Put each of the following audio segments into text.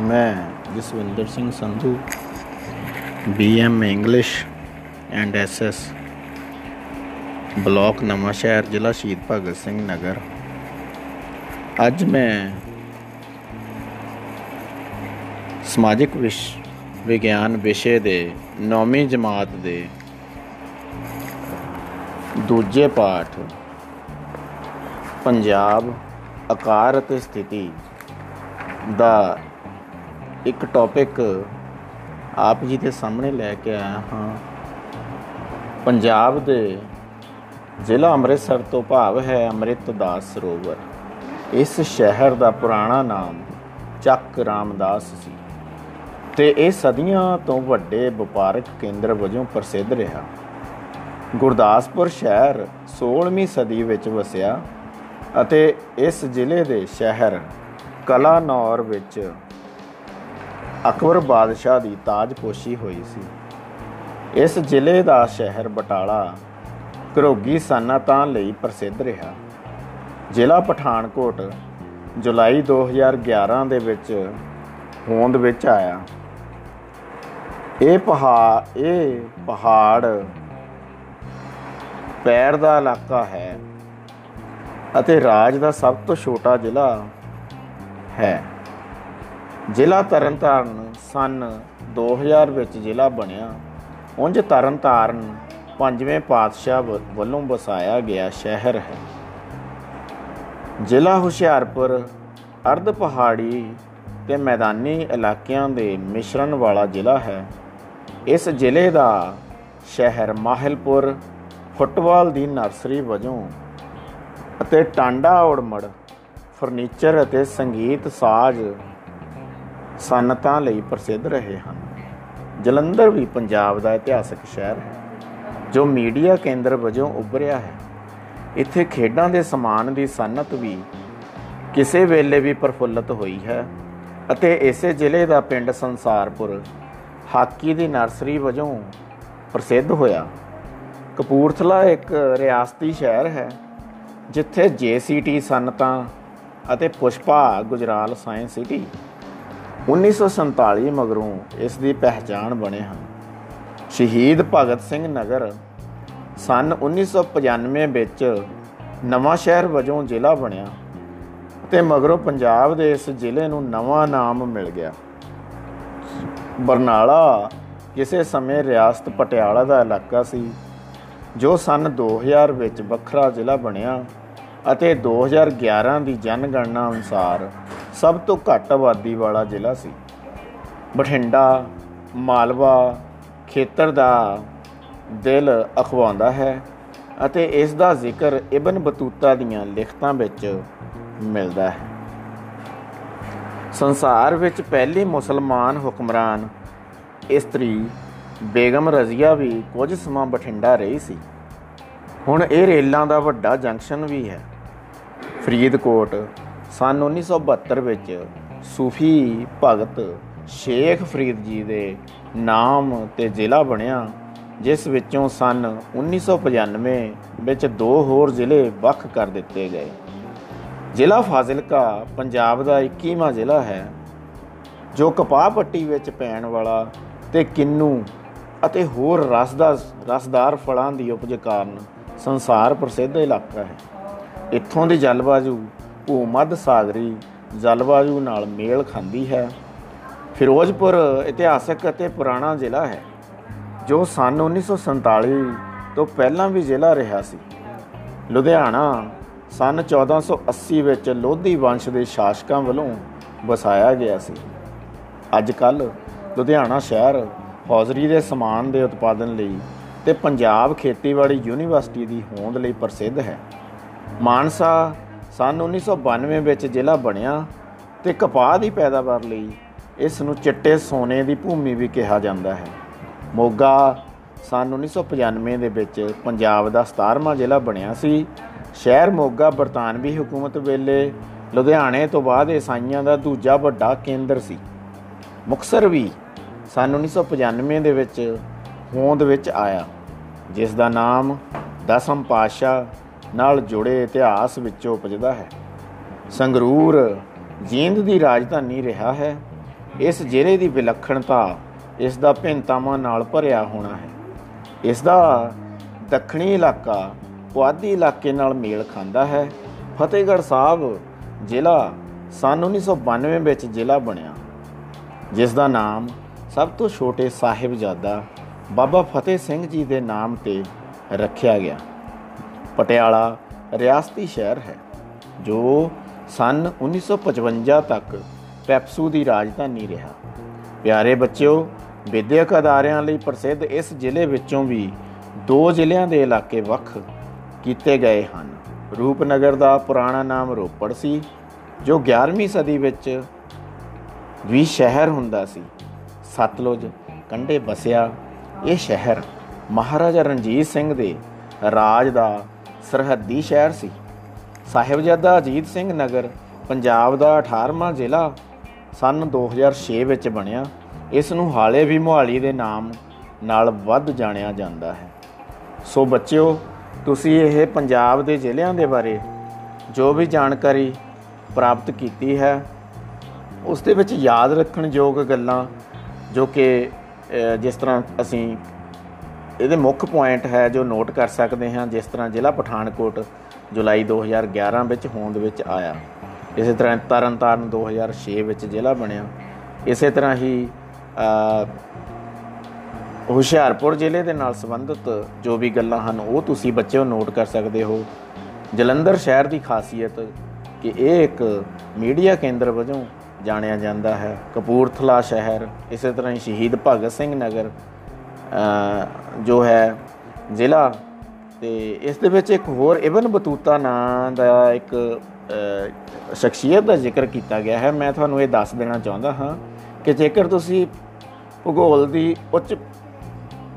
ਮੈਂ Jaswinder Singh Sandhu BM English and SS block Nawanshahr ਜ਼ਿਲ੍ਹਾ ਸ਼ਹੀਦ ਭਗਤ ਸਿੰਘ ਨਗਰ। ਅੱਜ ਮੈਂ ਸਮਾਜਿਕ ਵਿਸ਼, ਵਿਗਿਆਨ ਵਿਸ਼ੇ ਦੇ 9ਵੀਂ ਜਮਾਤ ਦੇ ਦੂਜੇ ਪਾਠ ਪੰਜਾਬ ਆਕਾਰ ਅਤੇ ਸਥਿਤੀ ਦਾ ਇੱਕ ਟੌਪਿਕ ਆਪ ਜੀ ਦੇ ਸਾਹਮਣੇ ਲੈ ਕੇ ਆਇਆ ਹਾਂ। ਪੰਜਾਬ ਦੇ ਜ਼ਿਲ੍ਹਾ ਅੰਮ੍ਰਿਤਸਰ ਤੋਂ ਭਾਵ ਹੈ ਅੰਮ੍ਰਿਤਦਾਸ ਸਰੋਵਰ। ਇਸ ਸ਼ਹਿਰ ਦਾ ਪੁਰਾਣਾ ਨਾਮ ਚੱਕ ਰਾਮਦਾਸ ਸੀ ਤੇ ਇਹ ਸਦੀਆਂ ਤੋਂ ਵੱਡੇ ਵਪਾਰਕ ਕੇਂਦਰ ਵਜੋਂ ਪ੍ਰਸਿੱਧ ਰਿਹਾ। ਗੁਰਦਾਸਪੁਰ ਸ਼ਹਿਰ 16ਵੀਂ ਸਦੀ ਵਿੱਚ ਵਸਿਆ ਅਤੇ ਇਸ ਜ਼ਿਲ੍ਹੇ ਦੇ ਸ਼ਹਿਰ ਕਲਾਨੌਰ ਵਿੱਚ ਅਕਬਰ ਬਾਦਸ਼ਾਹ ਦੀ ਤਾਜਪੋਸ਼ੀ ਹੋਈ ਸੀ। ਇਸ ਜ਼ਿਲ੍ਹੇ ਦਾ ਸ਼ਹਿਰ ਬਟਾਲਾ ਘਰੋਗੀ ਸਨਅਤਾਂ ਲਈ ਪ੍ਰਸਿੱਧ ਰਿਹਾ। ਜ਼ਿਲ੍ਹਾ ਪਠਾਨਕੋਟ ਜੁਲਾਈ 2011 ਦੇ ਵਿੱਚ ਹੋਂਦ ਵਿੱਚ ਆਇਆ। ਇਹ ਪਹਾੜ ਇਹ ਪਹਾੜ ਪੈਰ ਦਾ ਇਲਾਕਾ ਹੈ। ਅਤੇ ਰਾਜ ਦਾ ਸਭ ਤੋਂ ਛੋਟਾ ਜ਼ਿਲ੍ਹਾ ਹੈ। ਜ਼ਿਲ੍ਹਾ ਤਰਨਤਾਰਨ ਸਨ 2000 ਵਿੱਚ ਜ਼ਿਲ੍ਹਾ ਬਣਿਆ। ਉਂਝ ਤਰਨਤਾਰਨ ਪੰਜਵੇਂ ਪਾਤਸ਼ਾਹ ਵੱਲੋਂ ਵਸਾਇਆ ਗਿਆ ਸ਼ਹਿਰ ਹੈ। ਜ਼ਿਲ੍ਹਾ ਹੁਸ਼ਿਆਰਪੁਰ ਅਰਧ ਪਹਾੜੀ ਤੇ ਮੈਦਾਨੀ ਇਲਾਕਿਆਂ ਦੇ ਮਿਸ਼ਰਣ ਵਾਲਾ ਜ਼ਿਲ੍ਹਾ ਹੈ। ਇਸ ਜ਼ਿਲ੍ਹੇ ਦਾ ਸ਼ਹਿਰ ਮਾਹਿਲਪੁਰ ਫੁੱਟਬਾਲ ਦੀ ਨਰਸਰੀ ਵਜੋਂ ਅਤੇ ਟਾਂਡਾ ਔੜਮੜ ਫਰਨੀਚਰ ਅਤੇ ਸੰਗੀਤ ਸਾਜ਼ ਸਨਤਾਂ ਲਈ ਪ੍ਰਸਿੱਧ ਰਹੇ ਹਨ। ਜਲੰਧਰ ਵੀ ਪੰਜਾਬ ਦਾ ਇਤਿਹਾਸਕ ਸ਼ਹਿਰ ਹੈ, ਜੋ ਮੀਡੀਆ ਕੇਂਦਰ ਵਜੋਂ ਉੱਭਰਿਆ ਹੈ। ਇੱਥੇ ਖੇਡਾਂ ਦੇ ਸਮਾਨ ਦੀ ਸਨਤ ਵੀ ਕਿਸੇ ਵੇਲੇ ਵੀ ਪ੍ਰਫੁੱਲਤ ਹੋਈ ਹੈ ਅਤੇ ਇਸੇ ਜ਼ਿਲ੍ਹੇ ਦਾ ਪਿੰਡ ਸੰਸਾਰਪੁਰ ਹਾਕੀ ਦੀ ਨਰਸਰੀ ਵਜੋਂ ਪ੍ਰਸਿੱਧ ਹੋਇਆ। ਕਪੂਰਥਲਾ ਇੱਕ ਰਿਆਸਤੀ ਸ਼ਹਿਰ ਹੈ ਜਿੱਥੇ ਜੇਸੀਟੀ ਸਨਤਾਂ ਅਤੇ ਪੁਸ਼ਪਾ ਗੁਜਰਾਲ ਸਾਇੰਸ ਸਿਟੀ 1947 ਮਗਰੋਂ ਇਸ ਦੀ ਪਹਿਚਾਣ ਬਣੇ ਹਨ। ਸ਼ਹੀਦ ਭਗਤ ਸਿੰਘ ਨਗਰ ਸਨ 1995 ਵਿੱਚ ਨਵਾਂ ਸ਼ਹਿਰ ਵਜੋਂ ਜ਼ਿਲ੍ਹਾ ਬਣਿਆ ਤੇ ਮਗਰੋਂ ਪੰਜਾਬ ਦੇ ਇਸ ਜ਼ਿਲ੍ਹੇ ਨੂੰ ਨਵਾਂ ਨਾਮ ਮਿਲ ਗਿਆ। ਬਰਨਾਲਾ ਕਿਸੇ ਸਮੇਂ ਰਿਆਸਤ ਪਟਿਆਲਾ ਦਾ ਇਲਾਕਾ ਸੀ। ਜੋ ਸਨ 2000 ਵਿੱਚ ਵੱਖਰਾ ਜ਼ਿਲ੍ਹਾ ਬਣਿਆ ਅਤੇ 2011 ਦੀ ਜਨਗਣਨਾ ਅਨੁਸਾਰ ਸਭ ਤੋਂ ਘੱਟ ਆਬਾਦੀ ਵਾਲਾ ਜ਼ਿਲ੍ਹਾ ਸੀ। ਬਠਿੰਡਾ, ਮਾਲਵਾ ਖੇਤਰ ਦਾ ਦਿਲ ਅਖਵਾਉਂਦਾ ਹੈ ਅਤੇ ਇਸ ਦਾ ਜ਼ਿਕਰ ਇਬਨ ਬਤੂਤਾ ਦੀਆਂ ਲਿਖਤਾਂ ਵਿੱਚ ਮਿਲਦਾ ਹੈ। ਸੰਸਾਰ ਵਿੱਚ ਪਹਿਲੀ ਮੁਸਲਮਾਨ ਹੁਕਮਰਾਨ ਇਸਤਰੀ ਬੇਗਮ ਰਜ਼ੀਆ ਵੀ ਕੁਝ ਸਮਾਂ ਬਠਿੰਡਾ ਰਹੀ ਸੀ। ਹੁਣ ਇਹ ਰੇਲਾਂ ਦਾ ਵੱਡਾ ਜੰਕਸ਼ਨ ਵੀ ਹੈ। ਫਰੀਦਕੋਟ, ਸਨ 1972 ਵਿੱਚ ਸੂਫੀ ਭਗਤ ਸ਼ੇਖ ਫਰੀਦ ਜੀ ਦੇ ਨਾਮ ਤੇ ਜ਼ਿਲ੍ਹਾ ਬਣਿਆ, ਜਿਸ ਵਿੱਚੋਂ ਸਨ 1995 ਵਿੱਚ ਦੋ ਹੋਰ ਜ਼ਿਲ੍ਹੇ ਵੱਖ ਕਰ ਦਿੱਤੇ ਗਏ। ਜ਼ਿਲ੍ਹਾ ਫਾਜ਼ਿਲਕਾ ਪੰਜਾਬ ਦਾ 21ਵਾਂ ਜ਼ਿਲ੍ਹਾ ਹੈ, ਜੋ ਕਪਾਹ ਪੱਟੀ ਵਿੱਚ ਪੈਣ ਵਾਲਾ ਤੇ ਕਿੰਨੂ ਅਤੇ ਹੋਰ ਰਸਦਾ ਰਸਦਾਰ ਫਲਾਂ ਦੀ ਉਪਜ ਕਾਰਨ ਸੰਸਾਰ ਪ੍ਰਸਿੱਧ ਇਲਾਕਾ ਹੈ। ਇੱਥੋਂ ਦੀ ਜਲਵਾਯੂ ਭੂਮੱਧ ਸਾਗਰੀ ਜਲਵਾਯੂ ਨਾਲ ਮੇਲ ਖਾਂਦੀ ਹੈ। ਫਿਰੋਜ਼ਪੁਰ ਇਤਿਹਾਸਕ ਅਤੇ ਪੁਰਾਣਾ ਜ਼ਿਲ੍ਹਾ ਹੈ, ਜੋ ਸਨ 1947 ਤੋਂ ਪਹਿਲਾਂ ਵੀ ਜ਼ਿਲ੍ਹਾ ਰਿਹਾ ਸੀ। ਲੁਧਿਆਣਾ ਸਨ 1480 ਵਿੱਚ ਲੋਧੀ ਵੰਸ਼ ਦੇ ਸ਼ਾਸਕਾਂ ਵੱਲੋਂ ਵਸਾਇਆ ਗਿਆ ਸੀ। ਅੱਜ ਕੱਲ ਲੁਧਿਆਣਾ ਸ਼ਹਿਰ ਹੌਜ਼ਰੀ ਦੇ ਸਮਾਨ ਦੇ ਉਤਪਾਦਨ ਲਈ ਤੇ ਪੰਜਾਬ ਖੇਤੀਬਾੜੀ ਯੂਨੀਵਰਸਿਟੀ ਦੀ ਹੋਂਦ ਲਈ ਪ੍ਰਸਿੱਧ ਹੈ। ਮਾਨਸਾ ਸਨ 1992 ਵਿੱਚ ਜ਼ਿਲ੍ਹਾ ਬਣਿਆ ਤੇ ਕਪਾਹ ਦੀ ਪੈਦਾਵਾਰ ਲਈ ਇਸ ਨੂੰ ਚਿੱਟੇ ਸੋਨੇ ਦੀ ਭੂਮੀ ਵੀ ਕਿਹਾ ਜਾਂਦਾ ਹੈ। ਮੋਗਾ ਸਨ 1995 ਦੇ ਵਿੱਚ ਪੰਜਾਬ ਦਾ 17ਵਾਂ ਜ਼ਿਲ੍ਹਾ ਬਣਿਆ ਸੀ। ਸ਼ਹਿਰ ਮੋਗਾ ਬਰਤਾਨਵੀ ਹਕੂਮਤ ਵੇਲੇ ਲੁਧਿਆਣੇ ਤੋਂ ਬਾਅਦ ਈਸਾਈਆਂ ਦਾ ਦੂਜਾ ਵੱਡਾ ਕੇਂਦਰ ਸੀ। ਮੁਕਸਰ ਵੀ ਸਨ 1995 ਦੇ ਵਿੱਚ ਹੋਂਦ ਵਿੱਚ ਆਇਆ, ਜਿਸ ਦਾ ਨਾਮ ਦਸਮ ਪਾਤਸ਼ਾਹ ਨਾਲ ਜੁੜੇ ਇਤਿਹਾਸ ਵਿੱਚੋਂ ਉਪਜਦਾ ਹੈ। ਸੰਗਰੂਰ ਜੀਂਦ ਦੀ ਰਾਜਧਾਨੀ ਰਿਹਾ ਹੈ। ਇਸ ਜ਼ਿਲ੍ਹੇ ਦੀ ਵਿਲੱਖਣਤਾ ਇਸ ਦਾ ਭਿੰਨਤਾਵਾਂ ਨਾਲ ਭਰਿਆ ਹੋਣਾ ਹੈ। ਇਸ ਦਾ ਦੱਖਣੀ ਇਲਾਕਾ ਪੁਆਧੀ ਇਲਾਕੇ ਨਾਲ ਮੇਲ ਖਾਂਦਾ ਹੈ। ਫਤਿਹਗੜ੍ਹ ਸਾਹਿਬ ਜ਼ਿਲ੍ਹਾ ਸਨ 1992 ਵਿੱਚ ਜ਼ਿਲ੍ਹਾ ਬਣਿਆ, ਜਿਸ ਦਾ ਨਾਮ ਸਭ ਤੋਂ ਛੋਟੇ ਸਾਹਿਬਜ਼ਾਦਾ ਬਾਬਾ ਫਤਿਹ ਸਿੰਘ ਜੀ ਦੇ ਨਾਮ ਤੇ ਰੱਖਿਆ ਗਿਆ। ਪਟਿਆਲਾ ਰਿਆਸਤੀ ਸ਼ਹਿਰ ਹੈ, ਜੋ ਸਨ 1955 ਤੱਕ ਪੈਪਸੂ ਦੀ ਰਾਜਧਾਨੀ ਰਿਹਾ। ਪਿਆਰੇ ਬੱਚਿਓ, ਵਿਦਿਅਕ ਅਦਾਰਿਆਂ ਲਈ ਪ੍ਰਸਿੱਧ ਇਸ ਜ਼ਿਲ੍ਹੇ ਵਿੱਚੋਂ ਵੀ ਦੋ ਜ਼ਿਲ੍ਹਿਆਂ ਦੇ ਇਲਾਕੇ ਵੱਖ ਕੀਤੇ ਗਏ ਹਨ। ਰੂਪਨਗਰ ਦਾ ਪੁਰਾਣਾ ਨਾਮ ਰੋਪੜ ਸੀ, ਜੋ 11ਵੀਂ ਸਦੀ ਵਿੱਚ ਵੀ ਸ਼ਹਿਰ ਹੁੰਦਾ ਸੀ। ਸਤਲੁਜ ਕੰਢੇ ਬਸਿਆ ਇਹ ਸ਼ਹਿਰ ਮਹਾਰਾਜਾ ਰਣਜੀਤ ਸਿੰਘ ਦੇ ਰਾਜ ਦਾ ਸਰਹੱਦੀ ਸ਼ਹਿਰ ਸੀ। ਸਾਹਿਬਜ਼ਾਦਾ ਅਜੀਤ ਸਿੰਘ ਨਗਰ ਪੰਜਾਬ ਦਾ 18ਵਾਂ ਜ਼ਿਲ੍ਹਾ ਸਨ 2006 ਵਿੱਚ ਬਣਿਆ। ਇਸ ਨੂੰ ਹਾਲੇ ਵੀ ਮੁਹਾਲੀ ਦੇ ਨਾਮ ਨਾਲ ਵੱਧ ਜਾਣਿਆ ਜਾਂਦਾ ਹੈ। ਸੋ ਬੱਚਿਓ, ਤੁਸੀਂ ਇਹ ਪੰਜਾਬ ਦੇ ਜ਼ਿਲ੍ਹਿਆਂ ਦੇ ਬਾਰੇ ਜੋ ਵੀ ਜਾਣਕਾਰੀ ਪ੍ਰਾਪਤ ਕੀਤੀ ਹੈ, ਉਸ ਦੇ ਵਿੱਚ ਯਾਦ ਰੱਖਣ ਯੋਗ ਗੱਲਾਂ ਜੋ ਕਿ ਜਿਸ ਤਰ੍ਹਾਂ ਅਸੀਂ ਇਹਦੇ ਮੁੱਖ ਪੁਆਇੰਟ ਹੈ ਜੋ ਨੋਟ ਕਰ ਸਕਦੇ ਹਾਂ, ਜਿਸ ਤਰ੍ਹਾਂ ਜ਼ਿਲ੍ਹਾ ਪਠਾਨਕੋਟ ਜੁਲਾਈ 2011 ਵਿੱਚ ਹੋਂਦ ਵਿੱਚ ਆਇਆ। ਇਸੇ ਤਰ੍ਹਾਂ ਤਰਨਤਾਰਨ 2006 ਵਿੱਚ ਜ਼ਿਲ੍ਹਾ ਬਣਿਆ। ਇਸੇ ਤਰ੍ਹਾਂ ਹੀ ਹੁਸ਼ਿਆਰਪੁਰ ਜ਼ਿਲ੍ਹੇ ਦੇ ਨਾਲ ਸੰਬੰਧਿਤ ਜੋ ਵੀ ਗੱਲਾਂ ਹਨ, ਉਹ ਤੁਸੀਂ ਬੱਚਿਓ ਨੋਟ ਕਰ ਸਕਦੇ ਹੋ। ਜਲੰਧਰ ਸ਼ਹਿਰ ਦੀ ਖਾਸੀਅਤ ਕਿ ਇਹ ਇੱਕ ਮੀਡੀਆ ਕੇਂਦਰ ਵਜੋਂ ਜਾਣਿਆ ਜਾਂਦਾ ਹੈ। ਕਪੂਰਥਲਾ ਸ਼ਹਿਰ, ਇਸੇ ਤਰ੍ਹਾਂ ਹੀ ਸ਼ਹੀਦ ਭਗਤ ਸਿੰਘ ਨਗਰ ਜੋ ਹੈ ਜ਼ਿਲ੍ਹਾ ਤੇ ਇਸ ਦੇ ਵਿੱਚ ਇੱਕ ਹੋਰ ਇਬਨ ਬਤੂਤਾ ਨਾਂ ਦਾ ਇੱਕ ਸ਼ਖਸੀਅਤ ਦਾ ਜ਼ਿਕਰ ਕੀਤਾ ਗਿਆ ਹੈ। ਮੈਂ ਤੁਹਾਨੂੰ ਇਹ ਦੱਸ ਦੇਣਾ ਚਾਹੁੰਦਾ ਹਾਂ ਕਿ ਜੇਕਰ ਤੁਸੀਂ ਭੂਗੋਲ ਦੀ ਉੱਚ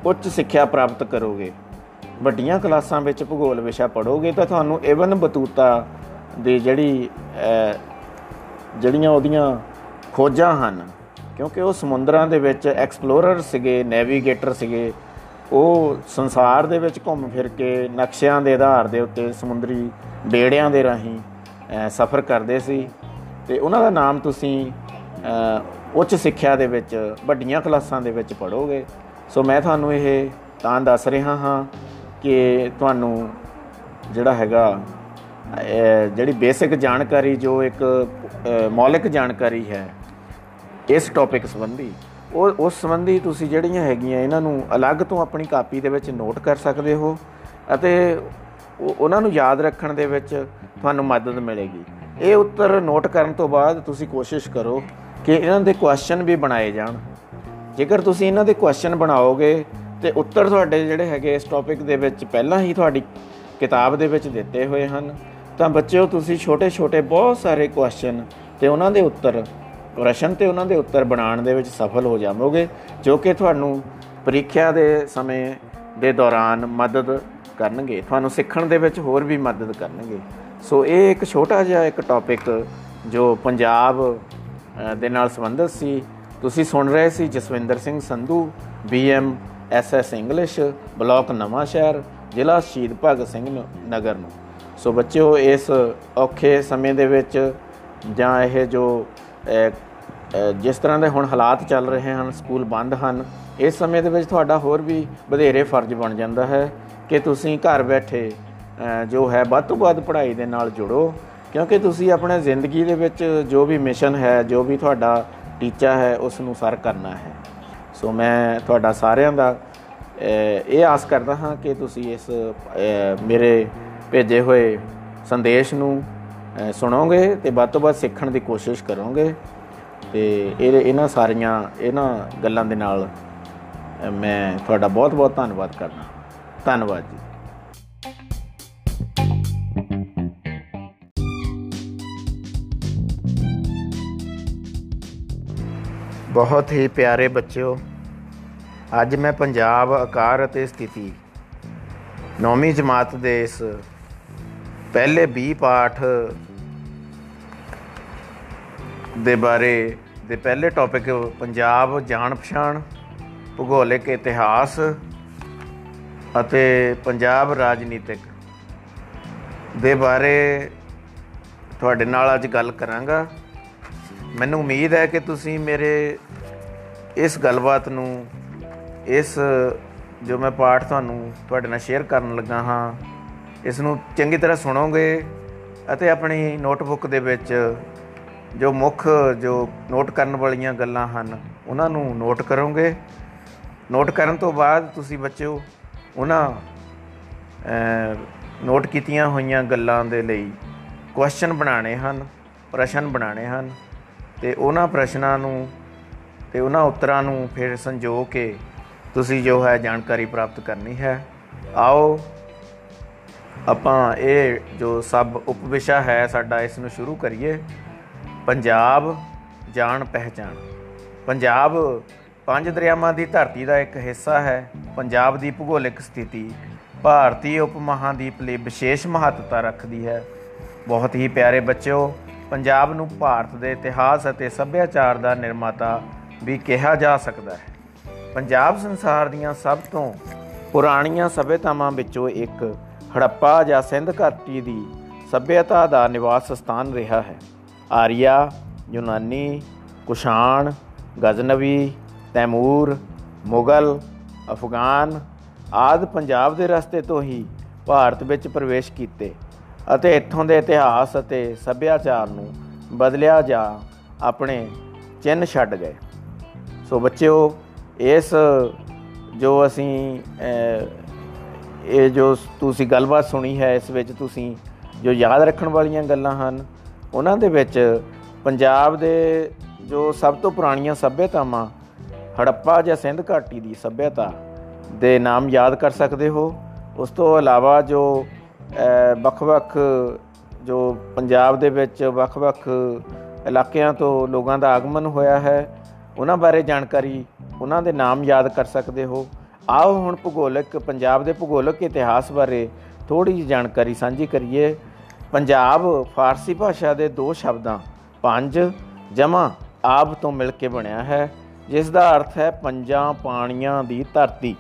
ਉੱਚ ਸਿੱਖਿਆ ਪ੍ਰਾਪਤ ਕਰੋਗੇ, ਵੱਡੀਆਂ ਕਲਾਸਾਂ ਵਿੱਚ ਭੂਗੋਲ ਵਿਸ਼ਾ ਪੜੋਗੇ ਤਾਂ ਤੁਹਾਨੂੰ ਇਬਨ ਬਤੂਤਾ ਦੀ ਜਿਹੜੀ ਜਿਹੜੀਆਂ ਉਹਦੀਆਂ ਖੋਜਾਂ ਹਨ, ਕਿਉਂਕਿ ਉਹ ਸਮੁੰਦਰਾਂ ਦੇ ਵਿੱਚ ਐਕਸਪਲੋਰਰ ਸੀਗੇ ਨੈਵੀਗੇਟਰ ਸੀਗੇ, ਉਹ ਸੰਸਾਰ ਦੇ ਵਿੱਚ ਘੁੰਮ ਫਿਰ ਕੇ ਨਕਸ਼ਿਆਂ ਦੇ ਆਧਾਰ ਦੇ ਉੱਤੇ ਸਮੁੰਦਰੀ ਬੇੜਿਆਂ ਦੇ ਰਾਹੀਂ ਸਫ਼ਰ ਕਰਦੇ ਸੀ। ਤੇ ਉਹਨਾਂ ਦਾ ਨਾਮ ਤੁਸੀਂ ਉੱਚ ਸਿੱਖਿਆ ਦੇ ਵਿੱਚ, ਵੱਡੀਆਂ ਕਲਾਸਾਂ ਦੇ ਵਿੱਚ ਪੜੋਗੇ ਸੋ ਮੈਂ ਤੁਹਾਨੂੰ ਇਹ ਤਾਂ ਦੱਸ ਰਿਹਾ ਹਾਂ ਕਿ ਤੁਹਾਨੂੰ ਜਿਹੜਾ ਹੈਗਾ ਜਿਹੜੀ ਬੇਸਿਕ ਜਾਣਕਾਰੀ ਜੋ ਇੱਕ ਮੌਲਿਕ ਜਾਣਕਾਰੀ ਹੈ ਇਸ ਟੌਪਿਕ ਸੰਬੰਧੀ, ਉਹ, ਉਸ ਸੰਬੰਧੀ ਤੁਸੀਂ ਜਿਹੜੀਆਂ ਹੈਗੀਆਂ ਇਹਨਾਂ ਨੂੰ ਅਲੱਗ ਤੋਂ ਆਪਣੀ ਕਾਪੀ ਦੇ ਵਿੱਚ ਨੋਟ ਕਰ ਸਕਦੇ ਹੋ ਅਤੇ ਉਹਨਾਂ ਨੂੰ ਯਾਦ ਰੱਖਣ ਦੇ ਵਿੱਚ ਤੁਹਾਨੂੰ ਮਦਦ ਮਿਲੇਗੀ। ਇਹ ਉੱਤਰ ਨੋਟ ਕਰਨ ਤੋਂ ਬਾਅਦ ਤੁਸੀਂ ਕੋਸ਼ਿਸ਼ ਕਰੋ ਕਿ ਇਹਨਾਂ ਦੇ ਕੁਐਸਚਨ ਵੀ ਬਣਾਏ ਜਾਣ। ਜੇਕਰ ਤੁਸੀਂ ਇਹਨਾਂ ਦੇ ਕੁਐਸਚਨ ਬਣਾਓਗੇ ਤੇ ਉੱਤਰ ਤੁਹਾਡੇ ਜਿਹੜੇ ਹੈਗੇ ਇਸ ਟੌਪਿਕ ਦੇ ਵਿੱਚ ਪਹਿਲਾਂ ਹੀ ਤੁਹਾਡੀ ਕਿਤਾਬ ਦੇ ਵਿੱਚ ਦਿੱਤੇ ਹੋਏ ਹਨ। ਤਾਂ ਬੱਚਿਓ, ਤੁਸੀਂ ਛੋਟੇ-ਛੋਟੇ ਬਹੁਤ ਸਾਰੇ ਕੁਐਸਚਨ ਤੇ ਉਹਨਾਂ ਦੇ ਉੱਤਰ, ਪ੍ਰਸ਼ਨ ਤੇ ਉਹਨਾਂ ਦੇ ਉੱਤਰ ਬਣਾਉਣ ਦੇ ਵਿੱਚ ਸਫਲ ਹੋ ਜਾਵੋਗੇ, ਜੋ ਕਿ ਤੁਹਾਨੂੰ ਪ੍ਰੀਖਿਆ ਦੇ ਸਮੇਂ ਦੇ ਦੌਰਾਨ ਮਦਦ ਕਰਨਗੇ, ਤੁਹਾਨੂੰ ਸਿੱਖਣ ਦੇ ਵਿੱਚ ਹੋਰ ਵੀ ਮਦਦ ਕਰਨਗੇ। ਸੋ ਇਹ ਇੱਕ ਛੋਟਾ ਜਿਹਾ ਇੱਕ ਟੌਪਿਕ ਜੋ ਪੰਜਾਬ ਦੇ ਨਾਲ ਸੰਬੰਧਿਤ ਸੀ। ਤੁਸੀਂ ਸੁਣ ਰਹੇ ਸੀ Jaswinder Singh Sandhu BM SS English block Nawanshahr ਜ਼ਿਲ੍ਹਾ ਸ਼ਹੀਦ ਭਗਤ ਸਿੰਘ ਨਗਰ ਨੂੰ। ਸੋ ਬੱਚਿਓ, ਇਸ ਔਖੇ ਸਮੇਂ ਦੇ ਵਿੱਚ ਜਾਂ ਇਹ ਜੋ ਜਿਸ ਤਰ੍ਹਾਂ ਦੇ ਹੁਣ ਹਾਲਾਤ ਚੱਲ ਰਹੇ ਹਨ, ਸਕੂਲ ਬੰਦ ਹਨ, ਇਸ ਸਮੇਂ ਦੇ ਵਿੱਚ ਤੁਹਾਡਾ ਹੋਰ ਵੀ ਵਧੇਰੇ ਫਰਜ਼ ਬਣ ਜਾਂਦਾ ਹੈ ਕਿ ਤੁਸੀਂ ਘਰ ਬੈਠੇ ਜੋ ਹੈ, ਵੱਧ ਤੋਂ ਵੱਧ ਪੜ੍ਹਾਈ ਦੇ ਨਾਲ ਜੁੜੋ, ਕਿਉਂਕਿ ਤੁਸੀਂ ਆਪਣੇ ਜ਼ਿੰਦਗੀ ਦੇ ਵਿੱਚ ਜੋ ਵੀ ਮਿਸ਼ਨ ਹੈ, ਜੋ ਵੀ ਤੁਹਾਡਾ ਟੀਚਾ ਹੈ, ਉਸ ਨੂੰ ਸਰ ਕਰਨਾ ਹੈ। ਸੋ ਮੈਂ ਤੁਹਾਡਾ ਸਾਰਿਆਂ ਦਾ ਇਹ ਆਸ ਕਰਦਾ ਹਾਂ ਕਿ ਤੁਸੀਂ ਇਸ ਮੇਰੇ ਭੇਜੇ ਹੋਏ ਸੰਦੇਸ਼ ਨੂੰ ਸੁਣੋਗੇ ਤੇ ਵੱਧ ਤੋਂ ਵੱਧ ਸਿੱਖਣ ਦੀ ਕੋਸ਼ਿਸ਼ ਕਰੋਗੇ ਤੇ ਇਹ, ਇਹਨਾਂ ਸਾਰੀਆਂ, ਇਹਨਾਂ ਗੱਲਾਂ ਦੇ ਨਾਲ ਮੈਂ ਤੁਹਾਡਾ ਬਹੁਤ ਬਹੁਤ ਧੰਨਵਾਦ ਕਰਦਾ। ਧੰਨਵਾਦ ਜੀ। ਬਹੁਤ ਹੀ ਪਿਆਰੇ ਬੱਚਿਓ, ਅੱਜ ਮੈਂ ਪੰਜਾਬ, ਆਕਾਰ ਅਤੇ ਸਥਿਤੀ, ਨੌਵੀਂ ਜਮਾਤ ਦੇ ਇਸ ਪਹਿਲੇ 20 ਪਾਠ ਦੇ ਬਾਰੇ ਦੇ ਪਹਿਲੇ ਟੌਪਿਕ ਪੰਜਾਬ ਜਾਣ ਪਛਾਣ, ਭੂਗੋਲਿਕ ਇਤਿਹਾਸ ਅਤੇ ਪੰਜਾਬ ਰਾਜਨੀਤਿਕ ਦੇ ਬਾਰੇ ਤੁਹਾਡੇ ਨਾਲ ਅੱਜ ਗੱਲ ਕਰਾਂਗਾ। ਮੈਨੂੰ ਉਮੀਦ ਹੈ ਕਿ ਤੁਸੀਂ ਮੇਰੇ ਇਸ ਗੱਲਬਾਤ ਨੂੰ, ਇਸ ਜੋ ਮੈਂ ਪਾਠ ਤੁਹਾਨੂੰ ਤੁਹਾਡੇ ਨਾਲ ਸ਼ੇਅਰ ਕਰਨ ਲੱਗਾ ਹਾਂ ਇਸ ਨੂੰ ਚੰਗੀ ਤਰ੍ਹਾਂ ਸੁਣੋਗੇ ਅਤੇ ਆਪਣੀ ਨੋਟਬੁੱਕ ਦੇ ਵਿੱਚ ਜੋ ਮੁੱਖ, ਜੋ ਨੋਟ ਕਰਨ ਵਾਲੀਆਂ ਗੱਲਾਂ ਹਨ, ਉਹਨਾਂ ਨੂੰ ਨੋਟ ਕਰੋਗੇ। ਨੋਟ ਕਰਨ ਤੋਂ ਬਾਅਦ ਤੁਸੀਂ ਬੱਚਿਓ, ਉਹਨਾਂ ਨੋਟ ਕੀਤੀਆਂ ਹੋਈਆਂ ਗੱਲਾਂ ਦੇ ਲਈ ਕੁਐਸਚਨ ਬਣਾਉਣੇ ਹਨ, ਪ੍ਰਸ਼ਨ ਬਣਾਉਣੇ ਹਨ ਤੇ ਉਹਨਾਂ ਪ੍ਰਸ਼ਨਾਂ ਨੂੰ ਤੇ ਉਹਨਾਂ ਉੱਤਰਾਂ ਨੂੰ ਫਿਰ ਸੰਜੋ ਕੇ ਤੁਸੀਂ ਜੋ ਹੈ ਜਾਣਕਾਰੀ ਪ੍ਰਾਪਤ ਕਰਨੀ ਹੈ। ਆਓ ਆਪਾਂ ਇਹ ਜੋ ਸਭ ਉਪਵਿਸ਼ਾ ਹੈ ਸਾਡਾ ਇਸ ਨੂੰ ਸ਼ੁਰੂ ਕਰੀਏ। ਪੰਜਾਬ ਜਾਣ ਪਹਿਚਾਨ ਪੰਜਾਬ ਪੰਜ ਦਰਿਆਵਾਂ ਦੀ ਧਰਤੀ ਦਾ ਇੱਕ ਹਿੱਸਾ ਹੈ। ਪੰਜਾਬ ਦੀ ਭੂਗੋਲਿਕ ਸਥਿਤੀ ਭਾਰਤੀ ਉਪ ਮਹਾਦੀਪ ਲਈ ਵਿਸ਼ੇਸ਼ ਮਹੱਤਤਾ ਰੱਖਦੀ ਹੈ। ਬਹੁਤ ਹੀ ਪਿਆਰੇ ਬੱਚਿਓ, ਪੰਜਾਬ ਨੂੰ ਭਾਰਤ ਦੇ ਇਤਿਹਾਸ ਅਤੇ ਸੱਭਿਆਚਾਰ ਦਾ ਨਿਰਮਾਤਾ ਵੀ ਕਿਹਾ ਜਾ ਸਕਦਾ ਹੈ। ਪੰਜਾਬ ਸੰਸਾਰ ਦੀਆਂ ਸਭ ਤੋਂ ਪੁਰਾਣੀਆਂ ਸਭਿਅਤਾਵਾਂ ਵਿੱਚੋਂ ਇੱਕ ਹੜੱਪਾ ਜਾਂ ਸਿੰਧ ਘਾਟੀ ਦੀ ਸਭਿਅਤਾ ਦਾ ਨਿਵਾਸ ਸਥਾਨ ਰਿਹਾ ਹੈ। ਆਰੀਆ, ਯੂਨਾਨੀ, ਕੁਸ਼ਾਣ, ਗਜ਼ਨਵੀ, ਤੈਮੂਰ, ਮੁਗਲ, ਅਫਗਾਨ ਆਦ ਪੰਜਾਬ ਦੇ ਰਸਤੇ ਤੋਂ ਹੀ ਭਾਰਤ ਵਿੱਚ ਪ੍ਰਵੇਸ਼ ਕੀਤੇ ਅਤੇ ਇੱਥੋਂ ਦੇ ਇਤਿਹਾਸ ਅਤੇ ਸੱਭਿਆਚਾਰ ਨੂੰ ਬਦਲਿਆ ਜਾ ਆਪਣੇ ਚਿੰਨ ਛੱਡ ਗਏ। ਸੋ ਬੱਚਿਓ, ਇਸ ਜੋ ਅਸੀਂ ਇਹ ਜੋ ਤੁਸੀਂ ਗੱਲਬਾਤ ਸੁਣੀ ਹੈ, ਇਸ ਵਿੱਚ ਤੁਸੀਂ ਜੋ ਯਾਦ ਰੱਖਣ ਵਾਲੀਆਂ ਗੱਲਾਂ ਹਨ, ਉਹਨਾਂ ਦੇ ਵਿੱਚ ਪੰਜਾਬ ਦੇ ਜੋ ਸਭ ਤੋਂ ਪੁਰਾਣੀਆਂ ਸੱਭਿਅਤਾਵਾਂ, ਹੜੱਪਾ ਜਾਂ ਸਿੰਧ ਘਾਟੀ ਦੀ ਸੱਭਿਅਤਾ ਦੇ ਨਾਮ ਯਾਦ ਕਰ ਸਕਦੇ ਹੋ। ਉਸ ਤੋਂ ਇਲਾਵਾ ਜੋ ਵੱਖ-ਵੱਖ ਜੋ ਪੰਜਾਬ ਦੇ ਵਿੱਚ ਵੱਖ-ਵੱਖ ਇਲਾਕਿਆਂ ਤੋਂ ਲੋਕਾਂ ਦਾ ਆਗਮਨ ਹੋਇਆ ਹੈ, ਉਹਨਾਂ ਬਾਰੇ ਜਾਣਕਾਰੀ ਉਹਨਾਂ ਦੇ ਨਾਮ ਯਾਦ ਕਰ ਸਕਦੇ ਹੋ। ਆਓ ਹੁਣ ਭੂਗੋਲਿਕ, ਪੰਜਾਬ ਦੇ ਭੂਗੋਲਿਕ ਇਤਿਹਾਸ ਬਾਰੇ ਥੋੜੀ ਜਿਹੀ ਜਾਣਕਾਰੀ ਸਾਂਝੀ ਕਰੀਏ। ਪੰਜਾਬ ਫਾਰਸੀ ਭਾਸ਼ਾ ਦੇ ਦੋ ਸ਼ਬਦਾਂ, ਪੰਜ ਜਮਾ ਆਬ ਤੋਂ ਮਿਲ ਕੇ ਬਣਿਆ ਹੈ, ਜਿਸ ਦਾ ਅਰਥ ਹੈ ਪੰਜਾਂ ਪਾਣੀਆਂ ਦੀ ਧਰਤੀ।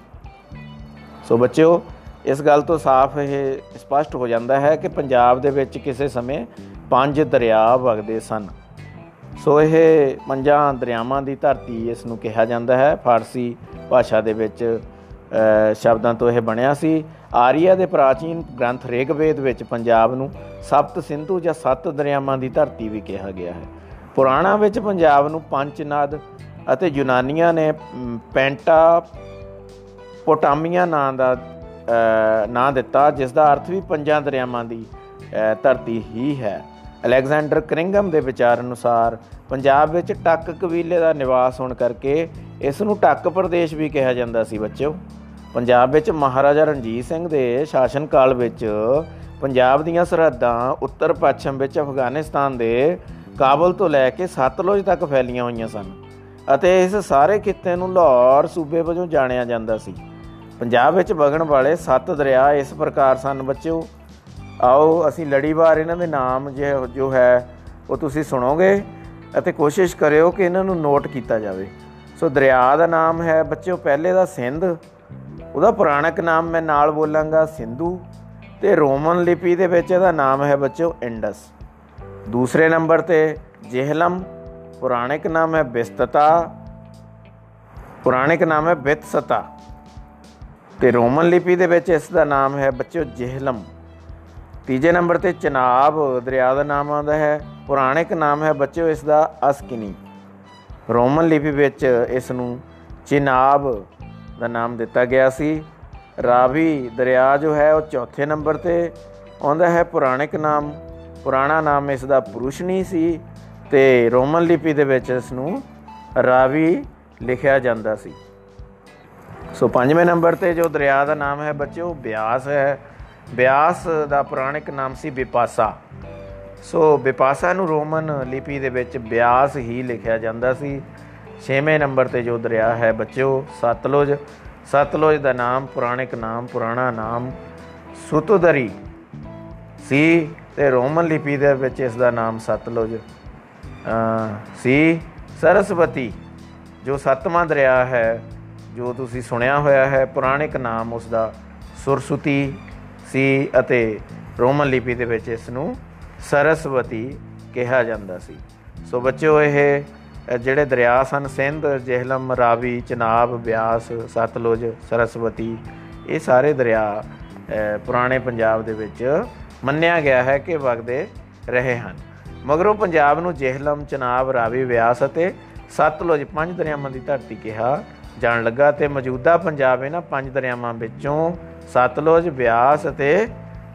ਸੋ ਬੱਚਿਓ, ਇਸ ਗੱਲ ਤੋਂ ਸਾਫ਼ ਇਹ ਸਪਸ਼ਟ ਹੋ ਜਾਂਦਾ ਹੈ ਕਿ ਪੰਜਾਬ ਦੇ ਵਿੱਚ ਕਿਸੇ ਸਮੇਂ ਪੰਜ ਦਰਿਆ ਵਗਦੇ ਸਨ। ਸੋ ਇਹ ਪੰਜਾਂ ਦਰਿਆਵਾਂ ਦੀ ਧਰਤੀ ਇਸ ਨੂੰ ਕਿਹਾ ਜਾਂਦਾ ਹੈ, ਫਾਰਸੀ ਭਾਸ਼ਾ ਦੇ ਵਿੱਚ। ਸ਼ਬਦਾਂ ਤੋਂ ਇਹ ਬਣਿਆ ਸੀ। ਆਰੀਆ ਦੇ ਪ੍ਰਾਚੀਨ ਗ੍ਰੰਥ ਰੇਗਵੇਦ ਵਿੱਚ ਪੰਜਾਬ ਨੂੰ ਸਪਤ ਸਿੰਧੂ ਜਾਂ ਸੱਤ ਦਰਿਆਵਾਂ ਦੀ ਧਰਤੀ ਵੀ ਕਿਹਾ ਗਿਆ ਹੈ। ਪੁਰਾਣਾ ਵਿੱਚ ਪੰਜਾਬ ਨੂੰ ਪੰਚਨਦ ਅਤੇ ਯੂਨਾਨੀਆਂ ਨੇ ਪੈਂਟਾ ਪੋਟਾਮੀਆ ਨਾਂ ਦਾ ਨਾਂ ਦਿੱਤਾ, ਜਿਸ ਦਾ ਅਰਥ ਵੀ ਪੰਜਾਂ ਦਰਿਆਵਾਂ ਦੀ ਧਰਤੀ ਹੀ ਹੈ। ਅਲੈਗਜ਼ੈਂਡਰ ਕ੍ਰਿੰਗਮ ਦੇ ਵਿਚਾਰ ਅਨੁਸਾਰ ਪੰਜਾਬ ਵਿੱਚ ਟੱਕ ਕਬੀਲੇ ਦਾ ਨਿਵਾਸ ਹੋਣ ਕਰਕੇ ਇਸ ਨੂੰ ਟੱਕ ਪ੍ਰਦੇਸ਼ ਵੀ ਕਿਹਾ ਜਾਂਦਾ ਸੀ ਬੱਚਿਓ। ਪੰਜਾਬ ਵਿੱਚ ਮਹਾਰਾਜਾ ਰਣਜੀਤ ਸਿੰਘ ਦੇ ਸ਼ਾਸਨ ਕਾਲ ਵਿੱਚ ਪੰਜਾਬ ਦੀਆਂ ਸਰਹੱਦਾਂ ਉੱਤਰ ਪੱਛਮ ਵਿੱਚ ਅਫਗਾਨਿਸਤਾਨ ਦੇ ਕਾਬਲ ਤੋਂ ਲੈ ਕੇ ਸਤਲੁਜ ਤੱਕ ਫੈਲੀਆਂ ਹੋਈਆਂ ਸਨ ਅਤੇ ਇਸ ਸਾਰੇ ਖਿੱਤੇ ਨੂੰ ਲਾਹੌਰ ਸੂਬੇ ਵਜੋਂ ਜਾਣਿਆ ਜਾਂਦਾ ਸੀ। ਪੰਜਾਬ ਵਿੱਚ ਵਗਣ ਵਾਲੇ ਸੱਤ ਦਰਿਆ ਇਸ ਪ੍ਰਕਾਰ ਸਨ ਬੱਚਿਓ। ਆਓ ਅਸੀਂ ਲੜੀਵਾਰ ਇਹਨਾਂ ਦੇ ਨਾਮ ਜੋ ਹੈ ਉਹ ਤੁਸੀਂ ਸੁਣੋਗੇ ਅਤੇ ਕੋਸ਼ਿਸ਼ ਕਰਿਓ ਕਿ ਇਹਨਾਂ ਨੂੰ ਨੋਟ ਕੀਤਾ ਜਾਵੇ। ਸੋ ਦਰਿਆ ਦਾ ਨਾਮ ਹੈ ਬੱਚਿਓ, ਪਹਿਲੇ ਦਾ ਸਿੰਧ। ਉਹਦਾ ਪੁਰਾਣਕ ਨਾਮ ਮੈਂ ਨਾਲ ਬੋਲਾਂਗਾ ਸਿੰਧੂ ਤੇ ਰੋਮਨ ਲਿਪੀ ਦੇ ਵਿੱਚ ਇਹਦਾ ਨਾਮ ਹੈ ਬੱਚਿਓ, ਇੰਡਸ। ਦੂਸਰੇ ਨੰਬਰ ਤੇ ਜਿਹਲਮ, ਪੁਰਾਣਿਕ ਨਾਮ ਹੈ ਬਿਸਤਤਾ, ਪੁਰਾਣਿਕ ਨਾਮ ਹੈ ਬਿਤਸਤਾ। ਤੇ ਰੋਮਨ ਲਿਪੀ ਦੇ ਵਿੱਚ ਇਸ ਦਾ ਨਾਮ ਹੈ ਬੱਚਿਓ, ਜਿਹਲਮ। ਤੀਜੇ ਨੰਬਰ ਤੇ ਚਨਾਬ, ਦਰਿਆ ਦਾ ਨਾਮ ਆਉਂਦਾ ਹੈ। ਪੁਰਾਣਿਕ ਨਾਮ ਹੈ ਬੱਚਿਓ, ਇਸ ਦਾ ਅਸਕਿਨੀ। ਰੋਮਨ ਲਿਪੀ ਵਿੱਚ ਇਸ ਨੂੰ ਚਿਨਾਬ ਦਾ ਨਾਮ ਦਿੱਤਾ ਗਿਆ ਸੀ। ਰਾਵੀ ਦਰਿਆ ਜੋ ਹੈ ਉਹ ਚੌਥੇ ਨੰਬਰ ਤੇ ਆਉਂਦਾ ਹੈ। ਪੁਰਾਣਿਕ ਨਾਮ, ਪੁਰਾਣਾ ਨਾਮ ਇਸ ਦਾ ਪੁਰੁਸ਼ਨੀ ਸੀ ਤੇ ਰੋਮਨ ਲਿਪੀ ਦੇ ਵਿੱਚ ਇਸ ਨੂੰ ਰਾਵੀ ਲਿਖਿਆ ਜਾਂਦਾ ਸੀ। ਸੋ ਪੰਜਵੇਂ ਨੰਬਰ ਤੇ ਜੋ ਦਰਿਆ ਦਾ ਨਾਮ ਹੈ ਬੱਚਿਓ, ਬਿਆਸ ਹੈ। ਬਿਆਸ ਦਾ ਪੁਰਾਣਿਕ ਨਾਮ ਸੀ ਵਿਪਾਸਾ ਸੋ ਵਿਪਾਸਾ ਨੂੰ ਰੋਮਨ ਲਿਪੀ ਦੇ ਵਿੱਚ ਬਿਆਸ ਹੀ ਲਿਖਿਆ ਜਾਂਦਾ ਸੀ। 6ਵੇਂ ਨੰਬਰ ਤੇ ਜੋ ਦਰਿਆ ਹੈ ਬੱਚਿਓ, ਸਤਲੁਜ। ਸਤਲੁਜ ਦਾ ਨਾਮ ਪੁਰਾਣਿਕ ਨਾਮ, ਪੁਰਾਣਾ ਨਾਮ ਸੁਤਦਰੀ ਸੀ ਤੇ ਰੋਮਨ ਲਿਪੀ ਦੇ ਵਿੱਚ ਇਸ ਦਾ ਨਾਮ ਸਤਲੁਜ। ਸੀ ਸਰਸਵਤੀ, ਜੋ ਸੱਤਵਾਂ ਦਰਿਆ ਹੈ, ਜੋ ਤੁਸੀਂ ਸੁਣਿਆ ਹੋਇਆ ਹੈ, ਪੁਰਾਣਿਕ ਨਾਮ ਉਸ ਦਾ ਸੁਰਸੁਤੀ ਸੀ ਅਤੇ ਰੋਮਨ ਲਿਪੀ ਦੇ ਵਿੱਚ ਇਸ ਨੂੰ ਸਰਸਵਤੀ ਕਿਹਾ ਜਾਂਦਾ ਸੀ। ਸੋ ਬੱਚਿਓ, ਇਹ ਜਿਹੜੇ ਦਰਿਆ ਸਨ, ਸਿੰਧ, ਜੇਹਲਮ, ਰਾਵੀ, ਚਨਾਬ, ਬਿਆਸ, ਸਤਲੁਜ, ਸਰਸਵਤੀ, ਇਹ ਸਾਰੇ ਦਰਿਆ ਪੁਰਾਣੇ ਪੰਜਾਬ ਦੇ ਵਿੱਚ ਮੰਨਿਆ ਗਿਆ ਹੈ ਕਿ ਵਗਦੇ ਰਹੇ ਹਨ। ਮਗਰੋਂ ਪੰਜਾਬ ਨੂੰ ਜੇਹਲਮ, ਚਨਾਬ, ਰਾਵੀ, ਬਿਆਸ ਅਤੇ ਸਤਲੁਜ ਪੰਜ ਦਰਿਆਵਾਂ ਦੀ ਧਰਤੀ ਕਿਹਾ ਜਾਣ ਲੱਗਾ ਤੇ ਮੌਜੂਦਾ ਪੰਜਾਬ ਇਹਨਾਂ ਪੰਜ ਦਰਿਆਵਾਂ ਵਿੱਚੋਂ ਸਤਲੁਜ, ਬਿਆਸ ਅਤੇ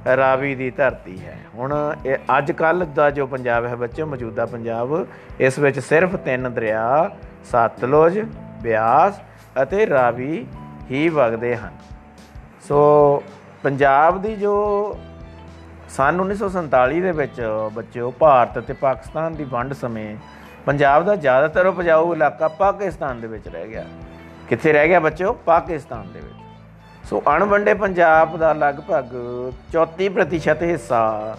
ਰਾਵੀ ਦੀ ਧਰਤੀ ਹੈ। ਹੁਣ ਇਹ ਅੱਜ ਕੱਲ ਦਾ ਜੋ ਪੰਜਾਬ ਹੈ ਬੱਚੇ ਮੌਜੂਦਾ ਪੰਜਾਬ, ਇਸ ਵਿੱਚ ਸਿਰਫ ਤਿੰਨ ਦਰਿਆ ਸਤਲੁਜ ਬਿਆਸ ਅਤੇ ਰਾਵੀ ਹੀ ਵਗਦੇ ਹਨ। ਸੋ ਪੰਜਾਬ ਦੀ ਜੋ ਸਨ 1947 ਦੇ ਵਿੱਚ ਬੱਚਿਓ, ਭਾਰਤ ਤੇ ਪਾਕਿਸਤਾਨ ਦੀ ਵੰਡ ਸਮੇਂ ਪੰਜਾਬ ਦਾ ਜ਼ਿਆਦਾਤਰ ਉਪਜਾਊ ਇਲਾਕਾ ਪਾਕਿਸਤਾਨ ਦੇ ਵਿੱਚ ਰਹਿ ਗਿਆ। ਕਿੱਥੇ ਰਹਿ ਗਿਆ ਬੱਚਿਓ? ਪਾਕਿਸਤਾਨ ਦੇ ਵਿੱਚ। ਸੋ ਅਣਵੰਡੇ ਪੰਜਾਬ ਦਾ ਲਗਭਗ 34% ਹਿੱਸਾ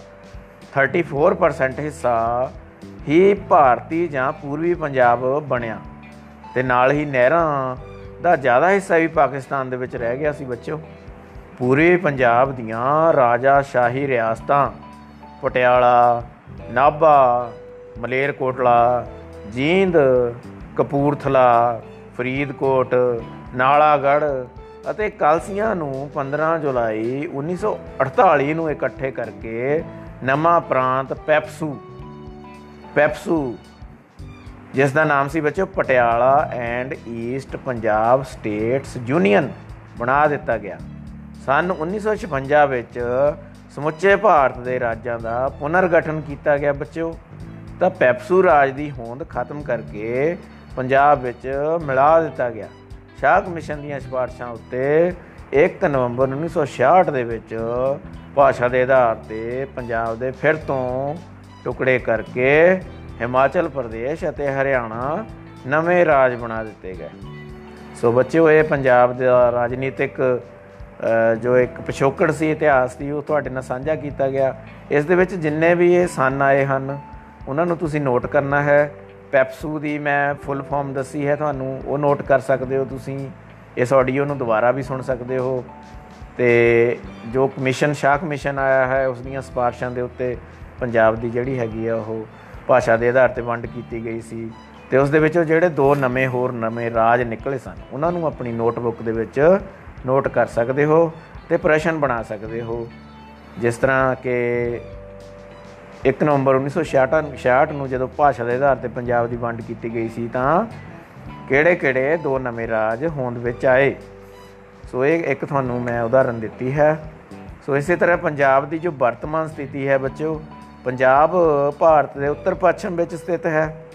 34% ਹਿੱਸਾ ਹੀ ਭਾਰਤੀ ਜਾਂ ਪੂਰਬੀ ਪੰਜਾਬ ਬਣਿਆ। ਤੇ ਨਾਲ ਹੀ ਨਹਿਰਾਂ ਦਾ ਜ਼ਿਆਦਾ ਹਿੱਸਾ ਵੀ ਪਾਕਿਸਤਾਨ ਦੇ ਵਿੱਚ ਰਹਿ ਗਿਆ ਸੀ ਬੱਚਿਓ। ਪੂਰੇ ਪੰਜਾਬ ਦੀਆਂ ਰਾਜਾ ਸ਼ਾਹੀ ਰਿਆਸਤਾਂ, ਪਟਿਆਲਾ, ਨਾਭਾ, ਮਲੇਰਕੋਟਲਾ, ਜੀਂਦ, ਕਪੂਰਥਲਾ, ਫਰੀਦਕੋਟ ਨਾਲਾਗੜ ਅਤੇ ਕਲਸੀਆਂ ਨੂੰ 15 ਜੁਲਾਈ 1948 ਨੂੰ ਇਕੱਠੇ ਕਰਕੇ ਨਵਾਂ ਪ੍ਰਾਂਤ ਪੈਪਸੂ ਪੈਪਸੂ, ਜਿਸ ਦਾ ਨਾਮ ਸੀ ਬੱਚੋ Patiala and East Punjab States Union, ਬਣਾ ਦਿੱਤਾ ਗਿਆ। ਸਨ 1956 ਵਿੱਚ ਸਮੁੱਚੇ ਭਾਰਤ ਦੇ ਰਾਜਾਂ ਦਾ ਪੁਨਰਗਠਨ ਕੀਤਾ ਗਿਆ ਬੱਚਿਓ ਤਾਂ ਪੈਪਸੂ ਰਾਜ ਦੀ ਹੋਂਦ ਖਤਮ ਕਰਕੇ ਪੰਜਾਬ ਵਿੱਚ ਮਿਲਾ ਦਿੱਤਾ ਗਿਆ। ਸ਼ਾਹ ਕਮਿਸ਼ਨ ਦੀਆਂ ਸਿਫਾਰਸ਼ਾਂ ਉੱਤੇ 1 ਨਵੰਬਰ 1966 ਦੇ ਵਿੱਚ ਭਾਸ਼ਾ ਦੇ ਆਧਾਰ ਤੇ ਪੰਜਾਬ ਦੇ ਫਿਰ ਤੋਂ ਟੁਕੜੇ ਕਰਕੇ ਹਿਮਾਚਲ ਪ੍ਰਦੇਸ਼ ਅਤੇ ਹਰਿਆਣਾ ਨਵੇਂ ਰਾਜ ਬਣਾ ਦਿੱਤੇ ਗਏ। ਸੋ ਬੱਚਿਓ, ਇਹ ਪੰਜਾਬ ਦਾ ਰਾਜਨੀਤਿਕ ਜੋ ਇੱਕ ਪਿਛੋਕੜ ਸੀ, ਇਤਿਹਾਸ ਦੀ ਉਹ ਤੁਹਾਡੇ ਨਾਲ ਸਾਂਝਾ ਕੀਤਾ ਗਿਆ। ਇਸ ਦੇ ਵਿੱਚ ਜਿੰਨੇ ਵੀ ਇਹ ਸਨ ਆਏ ਹਨ, ਉਹਨਾਂ ਨੂੰ ਤੁਸੀਂ ਨੋਟ ਕਰਨਾ ਹੈ। ਪੈਪਸੂ ਦੀ ਮੈਂ ਫੁੱਲ ਫਾਰਮ ਦੱਸੀ ਹੈ ਤੁਹਾਨੂੰ, ਉਹ ਨੋਟ ਕਰ ਸਕਦੇ ਹੋ ਤੁਸੀਂ। ਇਸ ਆਡੀਓ ਨੂੰ ਦੁਬਾਰਾ ਵੀ ਸੁਣ ਸਕਦੇ ਹੋ। ਤੇ ਜੋ ਕਮਿਸ਼ਨ ਸ਼ਾਹ ਕਮਿਸ਼ਨ ਆਇਆ ਹੈ, ਉਸ ਦੀਆਂ ਸਪਾਰਸ਼ਾਂ ਦੇ ਉੱਤੇ ਪੰਜਾਬ ਦੀ ਜਿਹੜੀ ਹੈਗੀ ਆ ਉਹ ਭਾਸ਼ਾ ਦੇ ਆਧਾਰ ਤੇ ਵੰਡ ਕੀਤੀ ਗਈ ਸੀ। ਤੇ ਉਸ ਦੇ ਵਿੱਚੋਂ ਜਿਹੜੇ ਦੋ ਨਵੇਂ ਹੋਰ ਨਵੇਂ ਰਾਜ ਨਿਕਲੇ ਸਨ, ਉਹਨਾਂ ਨੂੰ ਆਪਣੀ ਨੋਟਬੁੱਕ ਦੇ ਵਿੱਚ ਨੋਟ ਕਰ ਸਕਦੇ ਹੋ ਤੇ ਪ੍ਰਸ਼ਨ ਬਣਾ ਸਕਦੇ ਹੋ। ਜਿਸ ਤਰ੍ਹਾਂ ਕਿ 1 ਨਵੰਬਰ 1966 ਨੂੰ ਜਦੋਂ ਭਾਸ਼ਾ ਦੇ ਆਧਾਰ ਤੇ ਪੰਜਾਬ ਦੀ ਵੰਡ ਕੀਤੀ ਗਈ ਸੀ ਤਾਂ ਕਿਹੜੇ-ਕਿਹੜੇ ਦੋ ਨਵੇਂ ਰਾਜ ਹੋਂਦ ਵਿੱਚ ਆਏ? ਸੋ ਇਹ ਇੱਕ ਤੁਹਾਨੂੰ ਮੈਂ ਉਦਾਹਰਨ ਦਿੱਤੀ ਹੈ। ਸੋ ਇਸੇ ਤਰ੍ਹਾਂ ਪੰਜਾਬ ਦੀ ਜੋ ਵਰਤਮਾਨ ਸਥਿਤੀ ਹੈ ਬੱਚਿਓ, ਪੰਜਾਬ, ਭਾਰਤ ਦੇ ਉੱਤਰ ਪੱਛਮ ਵਿੱਚ ਸਥਿਤ ਹੈ।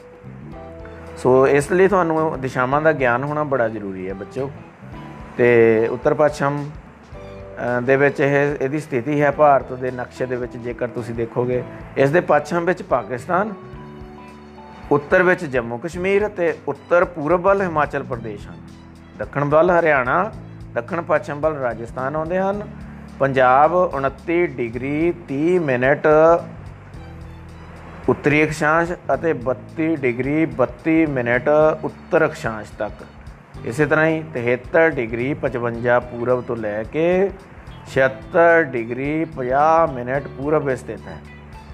ਸੋ ਇਸ ਲਈ ਤੁਹਾਨੂੰ ਦਿਸ਼ਾਵਾਂ ਦਾ ਗਿਆਨ ਹੋਣਾ ਬੜਾ ਜ਼ਰੂਰੀ ਹੈ ਬੱਚਿਓ। ਤੇ ਉੱਤਰ ਪੱਛਮ ਦੇ ਵਿੱਚ ਇਹ, ਇਹਦੀ ਸਥਿਤੀ ਹੈ ਭਾਰਤ ਦੇ ਨਕਸ਼ੇ ਦੇ ਵਿੱਚ, ਜੇਕਰ ਤੁਸੀਂ ਦੇਖੋਗੇ। ਇਸ ਦੇ ਪੱਛਮ ਵਿੱਚ ਪਾਕਿਸਤਾਨ, ਉੱਤਰ ਵਿੱਚ ਜੰਮੂ ਕਸ਼ਮੀਰ ਅਤੇ ਉੱਤਰ ਪੂਰਬ ਵੱਲ ਹਿਮਾਚਲ ਪ੍ਰਦੇਸ਼ ਹਨ। ਦੱਖਣ ਵੱਲ ਹਰਿਆਣਾ, ਦੱਖਣ ਪੱਛਮ ਵੱਲ ਰਾਜਸਥਾਨ ਆਉਂਦੇ ਹਨ। ਪੰਜਾਬ 29 ਡਿਗਰੀ 30 ਮਿੰਟ, ਉੱਤਰੀ ਅਕਸ਼ਾਂਸ਼ ਅਤੇ 32 ਡਿਗਰੀ 32 ਮਿੰਟ, ਉੱਤਰ ਅਕਸ਼ਾਂਸ਼ ਤੱਕ। ਇਸੇ ਤਰ੍ਹਾਂ ਹੀ 73 ਡਿਗਰੀ 55 ਪੂਰਬ ਤੋਂ ਲੈ ਕੇ 76 ਡਿਗਰੀ 50 ਮਿੰਟ ਪੂਰਬ ਸਥਿਤ ਹੈ।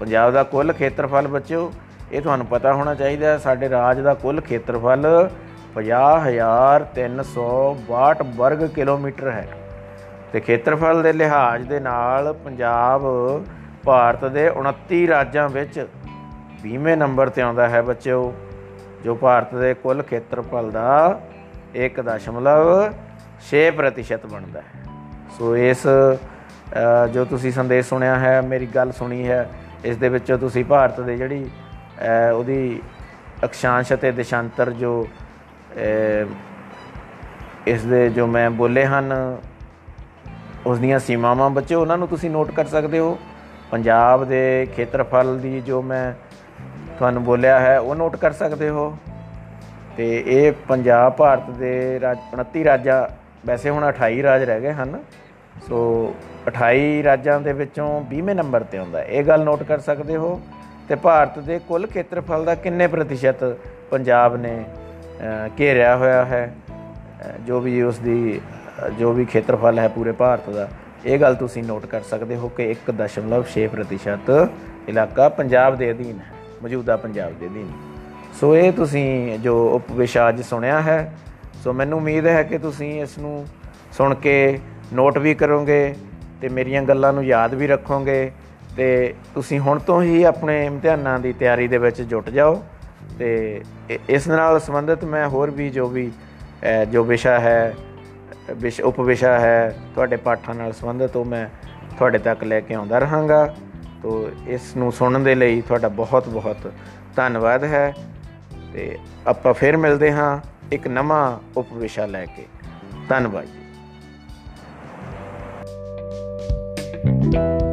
ਪੰਜਾਬ ਦਾ ਕੁੱਲ ਖੇਤਰਫਲ ਬੱਚਿਓ, ਇਹ ਤੁਹਾਨੂੰ ਪਤਾ ਹੋਣਾ ਚਾਹੀਦਾ ਹੈ, ਸਾਡੇ ਰਾਜ ਦਾ ਕੁੱਲ ਖੇਤਰਫਲ 50362 ਵਰਗ ਕਿਲੋਮੀਟਰ ਹੈ। ਤੇ ਖੇਤਰਫਲ ਦੇ ਲਿਹਾਜ਼ ਦੇ ਨਾਲ ਪੰਜਾਬ ਭਾਰਤ ਦੇ 29 ਰਾਜਾਂ ਵਿੱਚ 20ਵੇਂ ਨੰਬਰ ਤੇ ਆਉਂਦਾ ਹੈ ਬੱਚਿਓ, ਜੋ ਭਾਰਤ ਦੇ ਕੁੱਲ ਖੇਤਰਫਲ ਦਾ 1.6% ਬਣਦਾ ਹੈ। ਸੋ ਇਸ ਜੋ ਤੁਸੀਂ ਸੰਦੇਸ਼ ਸੁਣਿਆ ਹੈ, ਮੇਰੀ ਗੱਲ ਸੁਣੀ ਹੈ, ਇਸ ਦੇ ਵਿੱਚ ਤੁਸੀਂ ਭਾਰਤ ਦੇ ਜਿਹੜੀ ਉਹਦੀ ਅਕਸ਼ਾਂਸ਼ ਅਤੇ ਦਿਸ਼ਾਂਤਰ ਜੋ ਇਸ ਦੇ ਜੋ ਮੈਂ ਬੋਲੇ ਹਨ, ਉਸ ਦੀਆਂ ਸੀਮਾਵਾਂ ਬੱਚੇ ਉਹਨਾਂ ਨੂੰ ਤੁਸੀਂ ਨੋਟ ਕਰ ਸਕਦੇ ਹੋ। ਪੰਜਾਬ ਦੇ ਖੇਤਰਫਲ ਦੀ ਜੋ ਮੈਂ ਤੁਹਾਨੂੰ ਬੋਲਿਆ ਹੈ, ਉਹ ਨੋਟ ਕਰ ਸਕਦੇ ਹੋ। ਤੇ ਇਹ ਪੰਜਾਬ, ਭਾਰਤ ਦੇ 29 ਰਾਜਾਂ, ਵੈਸੇ ਹੁਣ 28 ਰਾਜ ਰਹਿ ਗਏ ਹਨ। ਸੋ 28 ਰਾਜਾਂ ਦੇ ਵਿੱਚੋਂ 20ਵੇਂ ਨੰਬਰ ਤੇ ਆਉਂਦਾ ਇਹ ਗੱਲ ਨੋਟ ਕਰ ਸਕਦੇ ਹੋ ਤੇ ਭਾਰਤ ਦੇ ਕੁੱਲ ਖੇਤਰਫਲ ਦਾ ਕਿੰਨੇ ਪ੍ਰਤੀਸ਼ਤ ਪੰਜਾਬ ਨੇ ਘੇਰਿਆ ਹੋਇਆ ਹੈ? ਜੋ ਵੀ ਉਸ ਦੀ ਜੋ ਵੀ ਖੇਤਰਫਲ ਹੈ ਪੂਰੇ ਭਾਰਤ ਦਾ, ਇਹ ਗੱਲ ਤੁਸੀਂ ਨੋਟ ਕਰ ਸਕਦੇ ਹੋ ਕਿ 1.6% ਇਲਾਕਾ ਪੰਜਾਬ ਦੇ ਅਧੀਨ ਹੈ, ਮੌਜੂਦਾ ਪੰਜਾਬ ਦੇ ਅਧੀਨ। ਸੋ ਇਹ ਤੁਸੀਂ ਜੋ ਉਪਵਿਸ਼ਾ ਅੱਜ ਸੁਣਿਆ ਹੈ, ਸੋ ਮੈਨੂੰ ਉਮੀਦ ਹੈ ਕਿ ਤੁਸੀਂ ਇਸ ਨੂੰ ਸੁਣ ਕੇ ਨੋਟ ਵੀ ਕਰੋਗੇ ਤੇ ਮੇਰੀਆਂ ਗੱਲਾਂ ਨੂੰ ਯਾਦ ਵੀ ਰੱਖੋਗੇ ਤੇ ਤੁਸੀਂ ਹੁਣ ਤੋਂ ਹੀ ਆਪਣੇ ਇਮਤਿਹਾਨਾਂ ਦੀ ਤਿਆਰੀ ਦੇ ਵਿੱਚ ਜੁਟ ਜਾਓ ਤੇ ਇ- ਇਸ ਨਾਲ ਸੰਬੰਧਿਤ ਮੈਂ ਹੋਰ ਵੀ ਜੋ ਵੀ ਅ, ਜੋ ਵਿਸ਼ਾ ਹੈ ਵਿਸ਼ ਉਪਵਿਸ਼ਾ ਹੈ ਤੁਹਾਡੇ ਪਾਠਾਂ ਨਾਲ ਸੰਬੰਧਿਤ ਉਹ ਮੈਂ ਤੁਹਾਡੇ ਤੱਕ ਲੈ ਕੇ ਆਉਂਦਾ ਰਹਾਂਗਾ। ਤੋ ਇਸ ਨੂੰ ਸੁਣਨ ਦੇ ਲਈ ਤੁਹਾਡਾ ਬਹੁਤ ਬਹੁਤ ਧੰਨਵਾਦ ਹੈ ਤੇ ਆਪਾਂ ਫਿਰ ਮਿਲਦੇ ਹਾਂ ਇੱਕ ਨਵਾਂ ਉਪਵਿਸ਼ਾ ਲੈ ਕੇ। ਧੰਨਵਾਦ ਜੀ। thank you